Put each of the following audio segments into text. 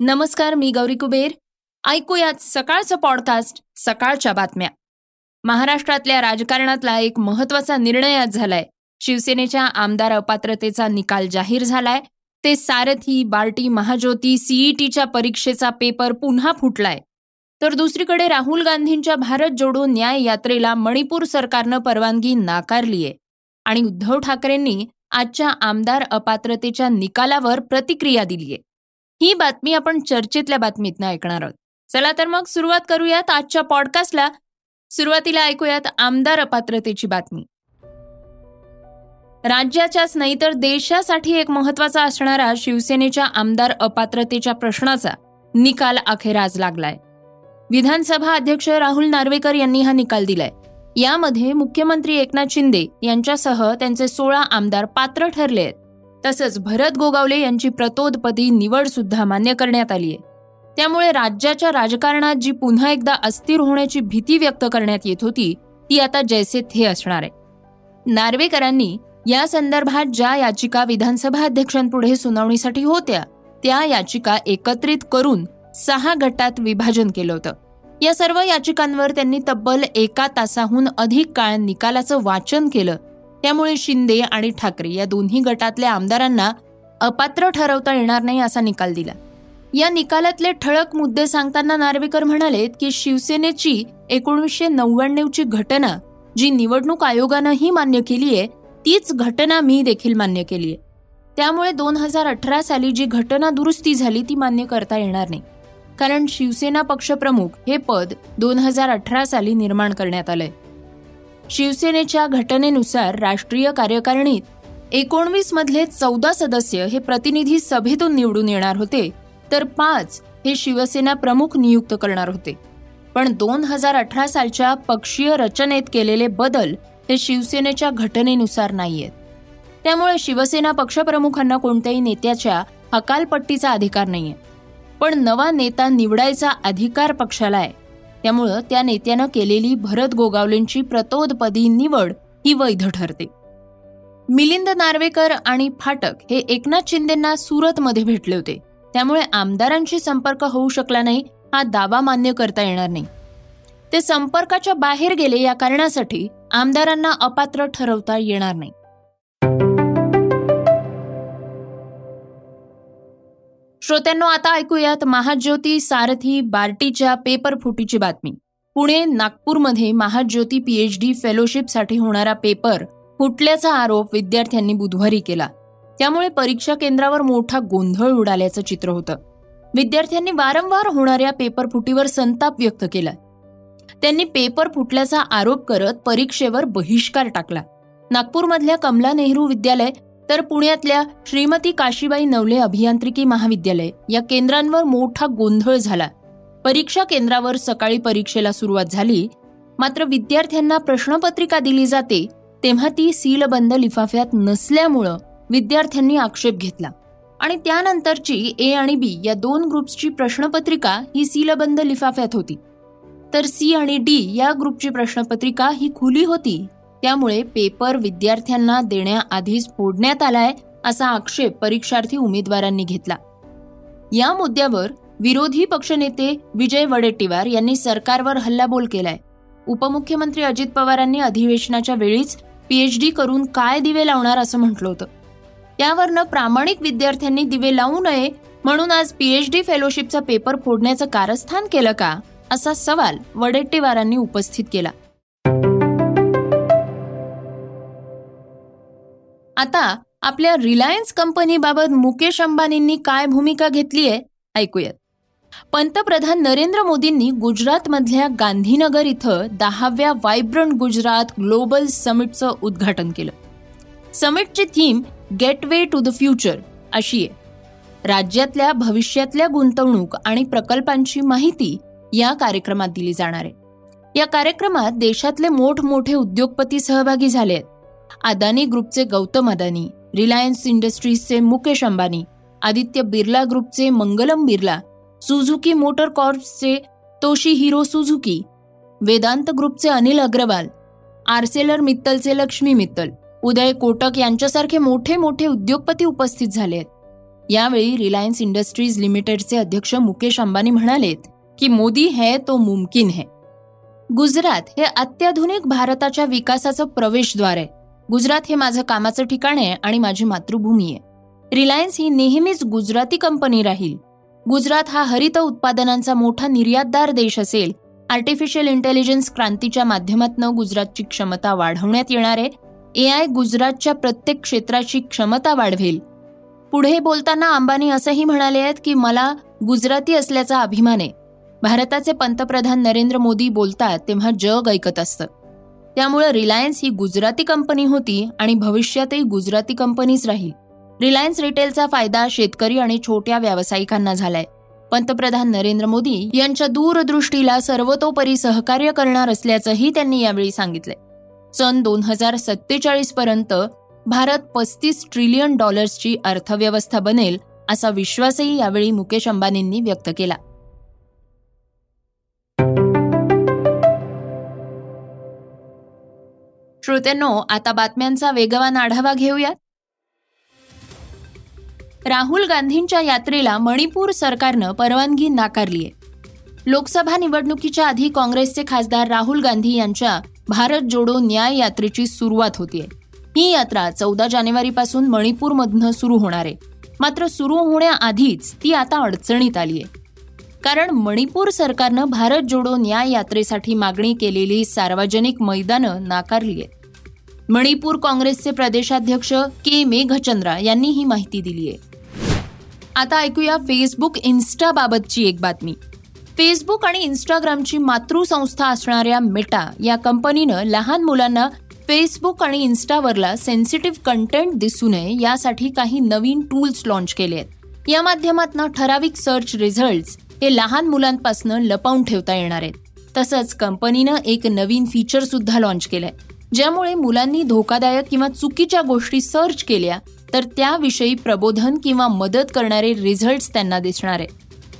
नमस्कार मी गौरी कुबेर. ऐकूयात सकाळचं पॉडकास्ट सकाळच्या बातम्या. महाराष्ट्रातल्या राजकारणातला एक महत्त्वाचा निर्णय आज झालाय. शिवसेनेच्या आमदार अपात्रतेचा निकाल जाहीर झालाय. ते सारथी बार्टी महाज्योती सीईटीच्या परीक्षेचा पेपर पुन्हा फुटलाय. तर दुसरीकडे राहुल गांधींच्या भारत जोडो न्याय यात्रेला मणिपूर सरकारनं परवानगी नाकारलीय. आणि उद्धव ठाकरेंनी आजच्या आमदार अपात्रतेच्या निकालावर प्रतिक्रिया दिलीय. ही बातमी आपण चर्चेतल्या बातमीतनं ऐकणार आहोत. चला तर मग सुरुवात करूयात आजच्या पॉडकास्टला सुरुवातीला ऐकूयात आमदार अपात्रतेची बातमी. राज्याच्याच नाही तर देशासाठी एक महत्त्वाचा असणारा शिवसेनेच्या आमदार अपात्रतेच्या प्रश्नाचा निकाल अखेर आज लागलाय. विधानसभा अध्यक्ष राहुल नार्वेकर यांनी हा निकाल दिलाय. यामध्ये मुख्यमंत्री एकनाथ शिंदे यांच्यासह त्यांचे सोळा आमदार पात्र ठरले आहेत. तसंच भरत गोगावले यांची प्रतोदपदी निवड सुद्धा मान्य करण्यात आली आहे. त्यामुळे राज्याच्या राजकारणात जी पुन्हा एकदा अस्थिर होण्याची भीती व्यक्त करण्यात येत होती ती आता जैसे थे असणार आहे. नार्वेकरांनी या संदर्भात ज्या याचिका विधानसभा अध्यक्षांपुढे सुनावणीसाठी होत्या त्या याचिका एकत्रित करून सहा गटात विभाजन केलं होतं. या सर्व याचिकांवर त्यांनी तब्बल एका तासाहून अधिक काळ निकालाचं वाचन केलं त्यामुळे शिंदे आणि ठाकरे या दोन्ही गटातल्या आमदारांना अपात्र ठरवता येणार नाही असा निकाल दिला. या निकालातले ठळक मुद्दे सांगताना नार्वेकर म्हणालेत की शिवसेनेची एकोणीसशे नव्याण्णवची घटना जी निवडणूक आयोगानंही मान्य केली आहे तीच घटना मी देखील मान्य केली आहे. त्यामुळे दोन हजार अठरा साली जी घटना दुरुस्ती झाली ती मान्य करता येणार नाही. कारण शिवसेना पक्षप्रमुख हे पद दोन हजार अठरा साली निर्माण करण्यात आलंय. शिवसेनेच्या घटनेनुसार राष्ट्रीय कार्यकारिणीत एकोणवीस मधले चौदा सदस्य हे प्रतिनिधी सभेतून निवडून येणार होते तर पाच हे शिवसेना प्रमुख नियुक्त करणार होते. पण दोन हजार अठरा सालच्या पक्षीय रचनेत केलेले बदल हे शिवसेनेच्या घटनेनुसार नाहीयेत. त्यामुळे शिवसेना पक्षप्रमुखांना कोणत्याही नेत्याच्या हकालपट्टीचा अधिकार नाहीये. पण नवा नेता निवडायचा अधिकार पक्षाला आहे. त्यामुळं त्या नेत्यानं केलेली भरत गोगावलेंची प्रतोदपदी निवड ही वैध ठरते. मिलिंद नार्वेकर आणि फाटक हे एकनाथ शिंदेंना सुरतमध्ये भेटले होते. त्यामुळे आमदारांशी संपर्क होऊ शकला नाही हा दावा मान्य करता येणार नाही. ते संपर्काच्या बाहेर गेले या कारणासाठी आमदारांना अपात्र ठरवता येणार नाही. श्रोत्यांनो आता ऐकूयात महाज्योती सारथी बार्टीच्या पेपर फुटीची बातमी. पुणे नागपूरमध्ये महाज्योती पीएचडी फेलोशिपसाठी होणारा पेपर फुटल्याचा आरोप विद्यार्थ्यांनी बुधवारी केला. त्यामुळे परीक्षा केंद्रावर मोठा गोंधळ उडाल्याचं चित्र होतं. विद्यार्थ्यांनी वारंवार होणाऱ्या पेपर फुटीवर संताप व्यक्त केला. त्यांनी पेपर फुटल्याचा आरोप करत परीक्षेवर बहिष्कार टाकला. नागपूरमधल्या कमला नेहरू विद्यालय तर पुण्यातल्या श्रीमती काशीबाई नवले अभियांत्रिकी महाविद्यालय या केंद्रांवर मोठा गोंधळ झाला. परीक्षा केंद्रावर सकाळी परीक्षेला सुरुवात झाली. मात्र विद्यार्थ्यांना प्रश्नपत्रिका दिली जाते तेव्हा ती सीलबंद लिफाफ्यात नसल्यामुळं विद्यार्थ्यांनी आक्षेप घेतला. आणि त्यानंतरची ए आणि बी या दोन ग्रुप्सची प्रश्नपत्रिका ही सीलबंद लिफाफ्यात होती. तर सी आणि डी या ग्रुपची प्रश्नपत्रिका ही खुली होती. त्यामुळे पेपर विद्यार्थ्यांना देण्याआधीच फोडण्यात आलाय असा आक्षेप परीक्षार्थी उमेदवारांनी घेतला. या मुद्द्यावर विरोधी पक्षनेते विजय वडेट्टीवार यांनी सरकारवर हल्लाबोल केलाय. उपमुख्यमंत्री अजित पवारांनी अधिवेशनाच्या वेळीच पीएचडी करून काय दिवे लावणार असं म्हटलं होतं. त्यावरनं प्रामाणिक विद्यार्थ्यांनी दिवे लावू नये म्हणून आज पीएचडी फेलोशिपचा पेपर फोडण्याचं कारस्थान केलं का असा सवाल वडेट्टीवारांनी उपस्थित केला. आता आपल्या रिलायन्स कंपनीबाबत मुकेश अंबानींनी काय भूमिका घेतली आहे ऐकूयात. पंतप्रधान नरेंद्र मोदींनी गुजरातमधल्या गांधीनगर इथं दहाव्या वायब्रंट गुजरात ग्लोबल समिटचं उद्घाटन केलं. समिटची theme gateway to the future अशी आहे. राज्यातल्या भविष्यातल्या गुंतवणूक आणि प्रकल्पांची माहिती या कार्यक्रमात दिली जाणार आहे. या कार्यक्रमात देशातले मोठमोठे उद्योगपती सहभागी झाले आहेत. अदानी ग्रुपचे गौतम अदानी रिलायन्स इंडस्ट्रीजचे मुकेश अंबानी आदित्य बिर्ला ग्रुपचे मंगलम बिर्ला सुझुकी मोटर कॉर्प्सचे तोशी हिरो सुझुकी वेदांत ग्रुपचे अनिल अग्रवाल आर्सेलर मित्तलचे लक्ष्मी मित्तल उदय कोटक यांच्यासारखे मोठे मोठे उद्योगपती उपस्थित झाले आहेत यावेळी रिलायन्स इंडस्ट्रीज लिमिटेडचे अध्यक्ष मुकेश अंबानी म्हणालेत की मोदी है तो मुमकिन है. गुजरात हे अत्याधुनिक भारताच्या विकासाचं प्रवेशद्वार आहे. गुजरात हे माझं कामाचं ठिकाण आहे आणि माझी मातृभूमी आहे. रिलायन्स ही नेहमीच गुजराती कंपनी राहील. गुजरात हा हरित उत्पादनांचा मोठा निर्यातदार देश असेल. आर्टिफिशियल इंटेलिजन्स क्रांतीच्या माध्यमातून गुजरातची क्षमता वाढवण्यात येणार आहे. ए आय गुजरातच्या प्रत्येक क्षेत्राची क्षमता वाढवेल. पुढे बोलताना अंबानी असंही म्हणाले आहेत की मला गुजराती असल्याचा अभिमान आहे. भारताचे पंतप्रधान नरेंद्र मोदी बोलतात तेव्हा जग ऐकत असतं. त्यामुळं रिलायन्स ही गुजराती कंपनी होती आणि भविष्यातही गुजराती कंपनीच राहील. रिलायन्स रिटेलचा फायदा शेतकरी आणि छोट्या व्यावसायिकांना झालाय. पंतप्रधान नरेंद्र मोदी यांच्या दूरदृष्टीला सर्वतोपरी सहकार्य करणार असल्याचंही त्यांनी यावेळी सांगितलंय. सन दोन हजार सत्तेचाळीस पर्यंत भारत पस्तीस ट्रिलियन डॉलर्सची अर्थव्यवस्था बनेल असा विश्वासही यावेळी मुकेश अंबानींनी व्यक्त केला. श्रोत्यांनो आता बातम्यांचा वेगवान आढावा घेऊयात. राहुल गांधींच्या यात्रेला मणिपूर सरकारनं परवानगी नाकारली आहे लोकसभा निवडणुकीच्या आधी काँग्रेसचे खासदार राहुल गांधी यांच्या भारत जोडो न्याय यात्रेची सुरुवात होतीये. ही यात्रा चौदा जानेवारीपासून मणिपूरमधनं सुरू होणार. आहे मात्र सुरू होण्याआधीच ती आता अडचणीत आली आहे कारण मणिपूर सरकारनं भारत जोडो न्याय यात्रेसाठी मागणी केलेली सार्वजनिक मैदानं नाकारली आहेत मणिपूर काँग्रेसचे प्रदेशाध्यक्ष के मेघचंद्रा यांनी ही माहिती दिली आहे. आता ऐकूया फेसबुक इन्स्टाबाबतची एक बातमी. फेसबुक आणि इन्स्टाग्रामची मातृसंस्था असणाऱ्या मेटा या कंपनीनं लहान मुलांना फेसबुक आणि इन्स्टावरला सेन्सिटिव्ह कंटेंट दिसू नये यासाठी काही नवीन टूल्स लॉन्च केले आहेत. या माध्यमातून ठराविक सर्च रिझल्ट्स हे लहान मुलांपासून लपवून ठेवता येणार आहेत. तसंच कंपनीनं एक नवीन फीचर सुद्धा लॉन्च केलंय. ज्यामुळे मुलांनी धोकादायक किंवा चुकीच्या गोष्टी सर्च केल्या तर त्याविषयी प्रबोधन किंवा मदत करणारे रिझल्ट्स त्यांना दिसणार आहेत.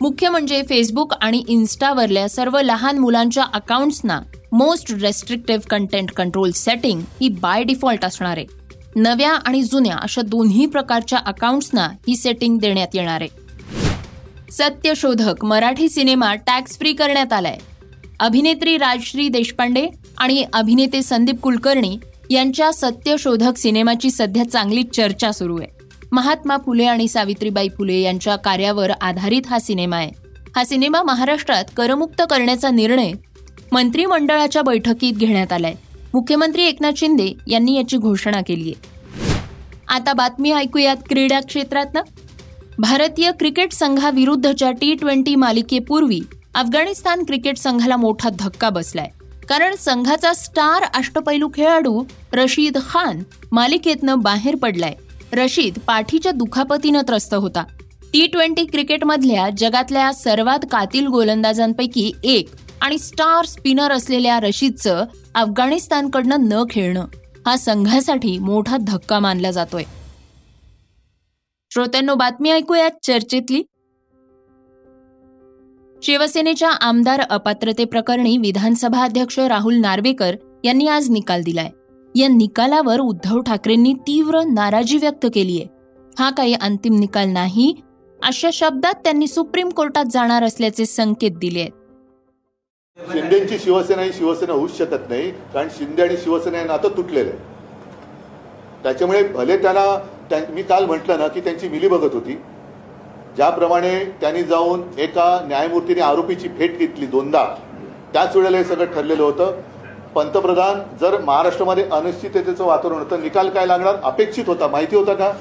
मुख्य म्हणजे फेसबुक आणि इन्स्टावरल्या सर्व लहान मुलांच्या अकाउंट्सना most restrictive content control setting he by default असणार आहे. नव्या आणि जुन्या अशा दोन्ही प्रकारच्या अकाउंट्सना ही सेटिंग देण्यात येणार आहे. सत्यशोधक मराठी सिनेमा टॅक्स फ्री करण्यात आलाय. अभिनेत्री राजश्री देशपांडे आणि अभिनेते संदीप कुलकर्णी यांच्या सत्यशोधक सिनेमाची सध्या चांगली चर्चा सुरू आहे. महात्मा फुले आणि सावित्रीबाई फुले यांच्या कार्यावर आधारित हा सिनेमा आहे. हा सिनेमा महाराष्ट्रात करमुक्त करण्याचा निर्णय मंत्रिमंडळाच्या बैठकीत घेण्यात आलाय. मुख्यमंत्री एकनाथ शिंदे यांनी याची घोषणा केली आहे. आता बातमी ऐकूयात क्रीडा क्षेत्रातनं. भारतीय क्रिकेट संघाविरुद्धच्या टी ट्वेंटी मालिकेपूर्वी अफगाणिस्तान क्रिकेट संघाला मोठा धक्का बसलाय. कारण संघाचा स्टार अष्टपैलू खेळाडू रशीद खान मालिकेतनं बाहेर पडलाय. रशीद पाठीच्या दुखापतीनं त्रस्त होता. टी ट्वेंटी क्रिकेटमधल्या जगातल्या सर्वात कातील गोलंदाजांपैकी एक आणि स्टार स्पिनर असलेल्या रशीदचं अफगाणिस्तानकडनं न खेळणं हा संघासाठी मोठा धक्का मानला जातोय. श्रोत्यांनो बातमी ऐकूयात चर्चेतली. शिवसेनेच्या आमदार अपात्रते प्रकरणी विधानसभा अध्यक्ष राहुल नार्वेकर यांनी आज निकाल दिलाय. या निकालावर उद्धव ठाकरेंनी तीव्र नाराजी व्यक्त केली आहे हा काही अंतिम निकाल नाही अशा शब्दात त्यांनी सुप्रीम कोर्टात जाणार असल्याचे संकेत दिले आहेत शिंदेची शिवसेना ही शिवसेना होऊच शकत नाही कारण शिंदे आणि शिवसेना हे नातं तुटलेलं आहे. त्याच्यामुळे भले त्यांना मी काल म्हटलं ना की त्यांची मिली बघत होती. ज्याप्रमाणे त्यांनी जाऊन एका न्यायमूर्तीने आरोपीची भेट घेतली दोनदा त्याच वेळेला हे सगळं ठरलेलं होतं. पंतप्रधान जर महाराष्ट्रामध्ये अनिश्चिततेचं वातावरण होतं निकाल काय लागणार? अपेक्षित होता. माहिती होता का?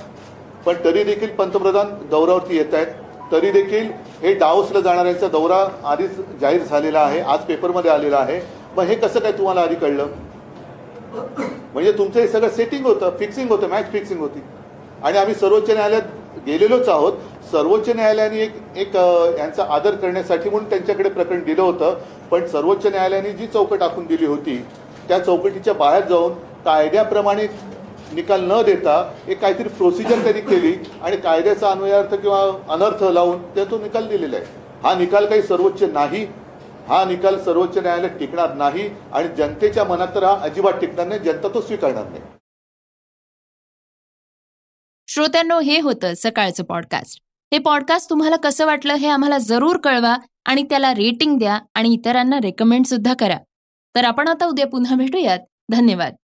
पण तरी देखील पंतप्रधान दौऱ्यावरती येत आहेत. तरी देखील हे डावसला जाणाऱ्यांचा दौरा आधीच जाहीर झालेला आहे आज पेपरमध्ये आलेला आहे. मग हे कसं काय तुम्हाला आधी कळलं? म्हणजे तुमचं हे सगळं सेटिंग होतं फिक्सिंग होतं मॅच फिक्सिंग होती. आणि आम्ही सर्वोच्च न्यायालयात गेलेलोच आहोत. सर्वोच्च न्यायालयाने एक एक यांचा आदर करण्यासाठी म्हणून त्यांच्याकडे प्रकरण दिलं होतं. पण सर्वोच्च न्यायालयाने जी चौकट आखून दिली होती त्या चौकटीच्या बाहेर जाऊन कायद्याप्रमाणे निकाल न देता एक काहीतरी प्रोसिजर त्यांनी केली आणि कायद्याचा अन्वयार्थ किंवा अनर्थ लावून त्या तो निकाल दिलेला आहे. हा निकाल काही सर्वोच्च नाही. हा निकाल सर्वोच्च न्यायालयात टिकणार नाही आणि जनतेच्या मनात तर हा अजिबात टिकणार नाही. जनता तो स्वीकारणार नाही. श्रोत्यांनो हे होतं सकाळचं पॉडकास्ट हे पॉडकास्ट तुम्हाला कसं वाटलं हे आम्हाला जरूर कळवा आणि त्याला रेटिंग द्या आणि इतरांना रेकमेंड सुद्धा करा. तर आपण आता उद्या पुन्हा भेटूयात. धन्यवाद.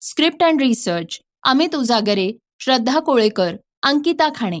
Script and research Amit Ujagare Shraddha Kolekar Ankita Khane.